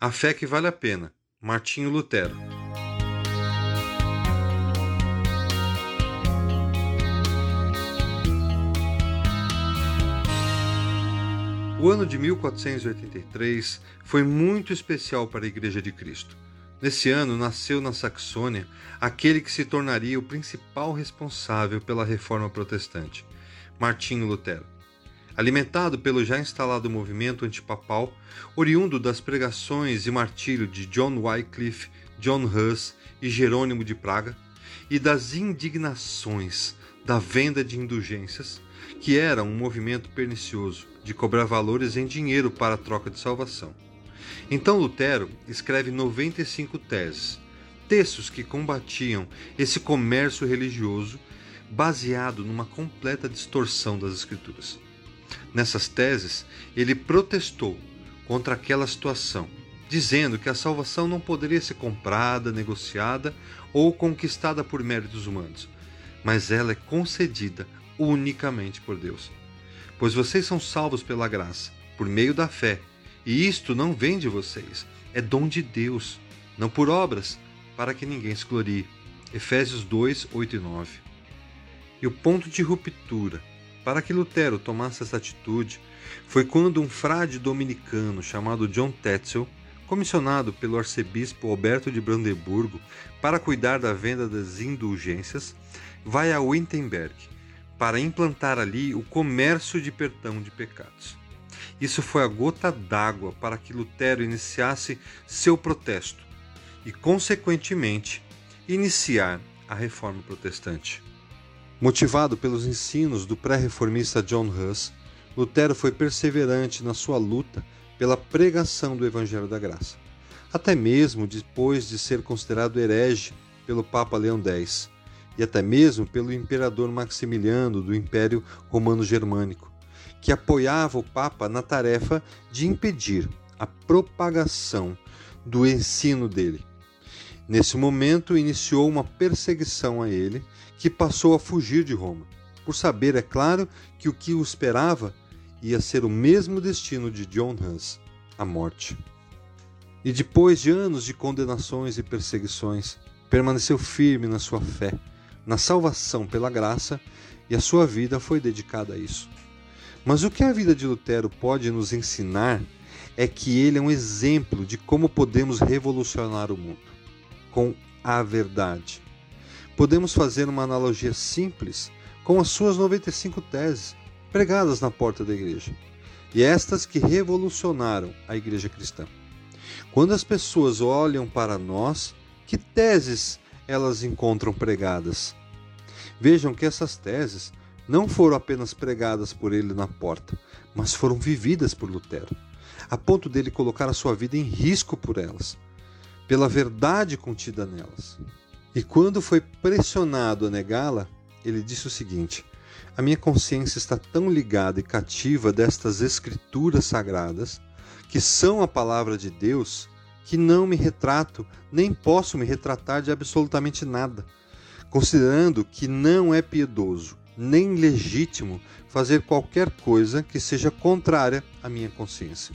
A fé que vale a pena. Martinho Lutero. O ano de 1483 foi muito especial para a Igreja de Cristo. Nesse ano nasceu na Saxônia aquele que se tornaria o principal responsável pela reforma protestante, Martinho Lutero. Alimentado pelo já instalado movimento antipapal, oriundo das pregações e martírio de John Wycliffe, John Hus e Jerônimo de Praga, e das indignações da venda de indulgências, que era um movimento pernicioso de cobrar valores em dinheiro para a troca de salvação. Então Lutero escreve 95 teses, textos que combatiam esse comércio religioso baseado numa completa distorção das Escrituras. Nessas teses, ele protestou contra aquela situação, dizendo que a salvação não poderia ser comprada, negociada ou conquistada por méritos humanos, mas ela é concedida unicamente por Deus. Pois vocês são salvos pela graça, por meio da fé, e isto não vem de vocês, é dom de Deus, não por obras, para que ninguém se glorie. Efésios 2, 8 e 9. E o ponto de ruptura para que Lutero tomasse essa atitude foi quando um frade dominicano chamado John Tetzel, comissionado pelo arcebispo Alberto de Brandeburgo para cuidar da venda das indulgências, vai a Wittenberg para implantar ali o comércio de perdão de pecados. Isso foi a gota d'água para que Lutero iniciasse seu protesto e, consequentemente, iniciar a reforma protestante. Motivado pelos ensinos do pré-reformista John Huss, Lutero foi perseverante na sua luta pela pregação do Evangelho da Graça, até mesmo depois de ser considerado herege pelo Papa Leão X e até mesmo pelo imperador Maximiliano do Império Romano Germânico, que apoiava o Papa na tarefa de impedir a propagação do ensino dele. Nesse momento, iniciou uma perseguição a ele que passou a fugir de Roma, por saber, é claro, que o que o esperava ia ser o mesmo destino de John Hus, a morte. E depois de anos de condenações e perseguições, permaneceu firme na sua fé, na salvação pela graça, e a sua vida foi dedicada a isso. Mas o que a vida de Lutero pode nos ensinar é que ele é um exemplo de como podemos revolucionar o mundo com a verdade podemos fazer uma analogia simples com as suas 95 teses pregadas na porta da igreja, e estas que revolucionaram a igreja cristã. Quando as pessoas olham para nós, que teses elas encontram pregadas? Vejam que essas teses não foram apenas pregadas por ele na porta, mas foram vividas por Lutero, a ponto dele colocar a sua vida em risco por elas, pela verdade contida nelas. E quando foi pressionado a negá-la, ele disse o seguinte: A minha consciência está tão ligada e cativa destas escrituras sagradas, que são a palavra de Deus, que não me retrato, nem posso me retratar de absolutamente nada, considerando que não é piedoso nem legítimo fazer qualquer coisa que seja contrária à minha consciência.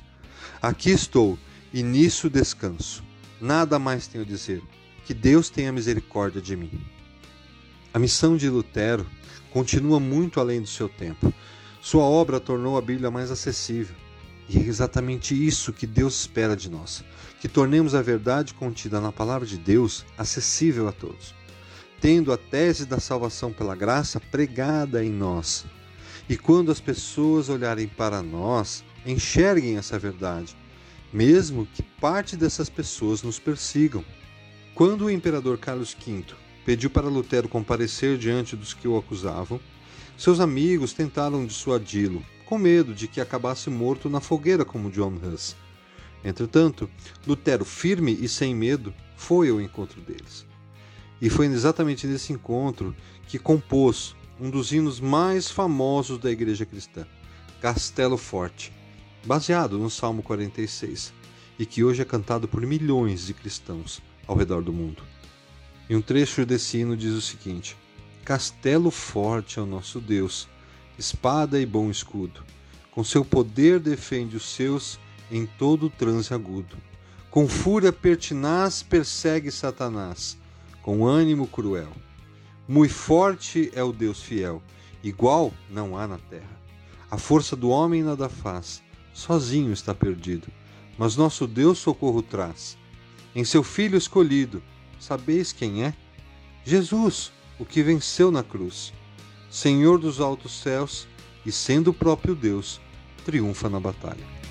Aqui estou e nisso descanso. Nada mais tenho a dizer que Deus tenha misericórdia de mim. A missão de Lutero continua muito além do seu tempo. Sua obra tornou a Bíblia mais acessível. E é exatamente isso que Deus espera de nós: que tornemos a verdade contida na palavra de Deus acessível a todos, tendo a tese da salvação pela graça pregada em nós. E quando as pessoas olharem para nós, enxerguem essa verdade, mesmo que parte dessas pessoas nos persigam. Quando o imperador Carlos V pediu para Lutero comparecer diante dos que o acusavam, seus amigos tentaram dissuadi-lo, com medo de que acabasse morto na fogueira como John Hus. Entretanto, Lutero, firme e sem medo, foi ao encontro deles. E foi exatamente nesse encontro que compôs um dos hinos mais famosos da Igreja Cristã, Castelo Forte, baseado no Salmo 46, e que hoje é cantado por milhões de cristãos ao redor do mundo. E um trecho desse hino diz o seguinte: Castelo forte é o nosso Deus, espada e bom escudo. Com seu poder defende os seus em todo o transe agudo. Com fúria pertinaz persegue Satanás, com ânimo cruel. Muito forte é o Deus fiel, igual não há na terra. A força do homem nada faz, sozinho está perdido, mas nosso Deus socorro traz. Em seu Filho escolhido, sabeis quem é? Jesus, o que venceu na cruz. Senhor dos altos céus e sendo o próprio Deus, triunfa na batalha.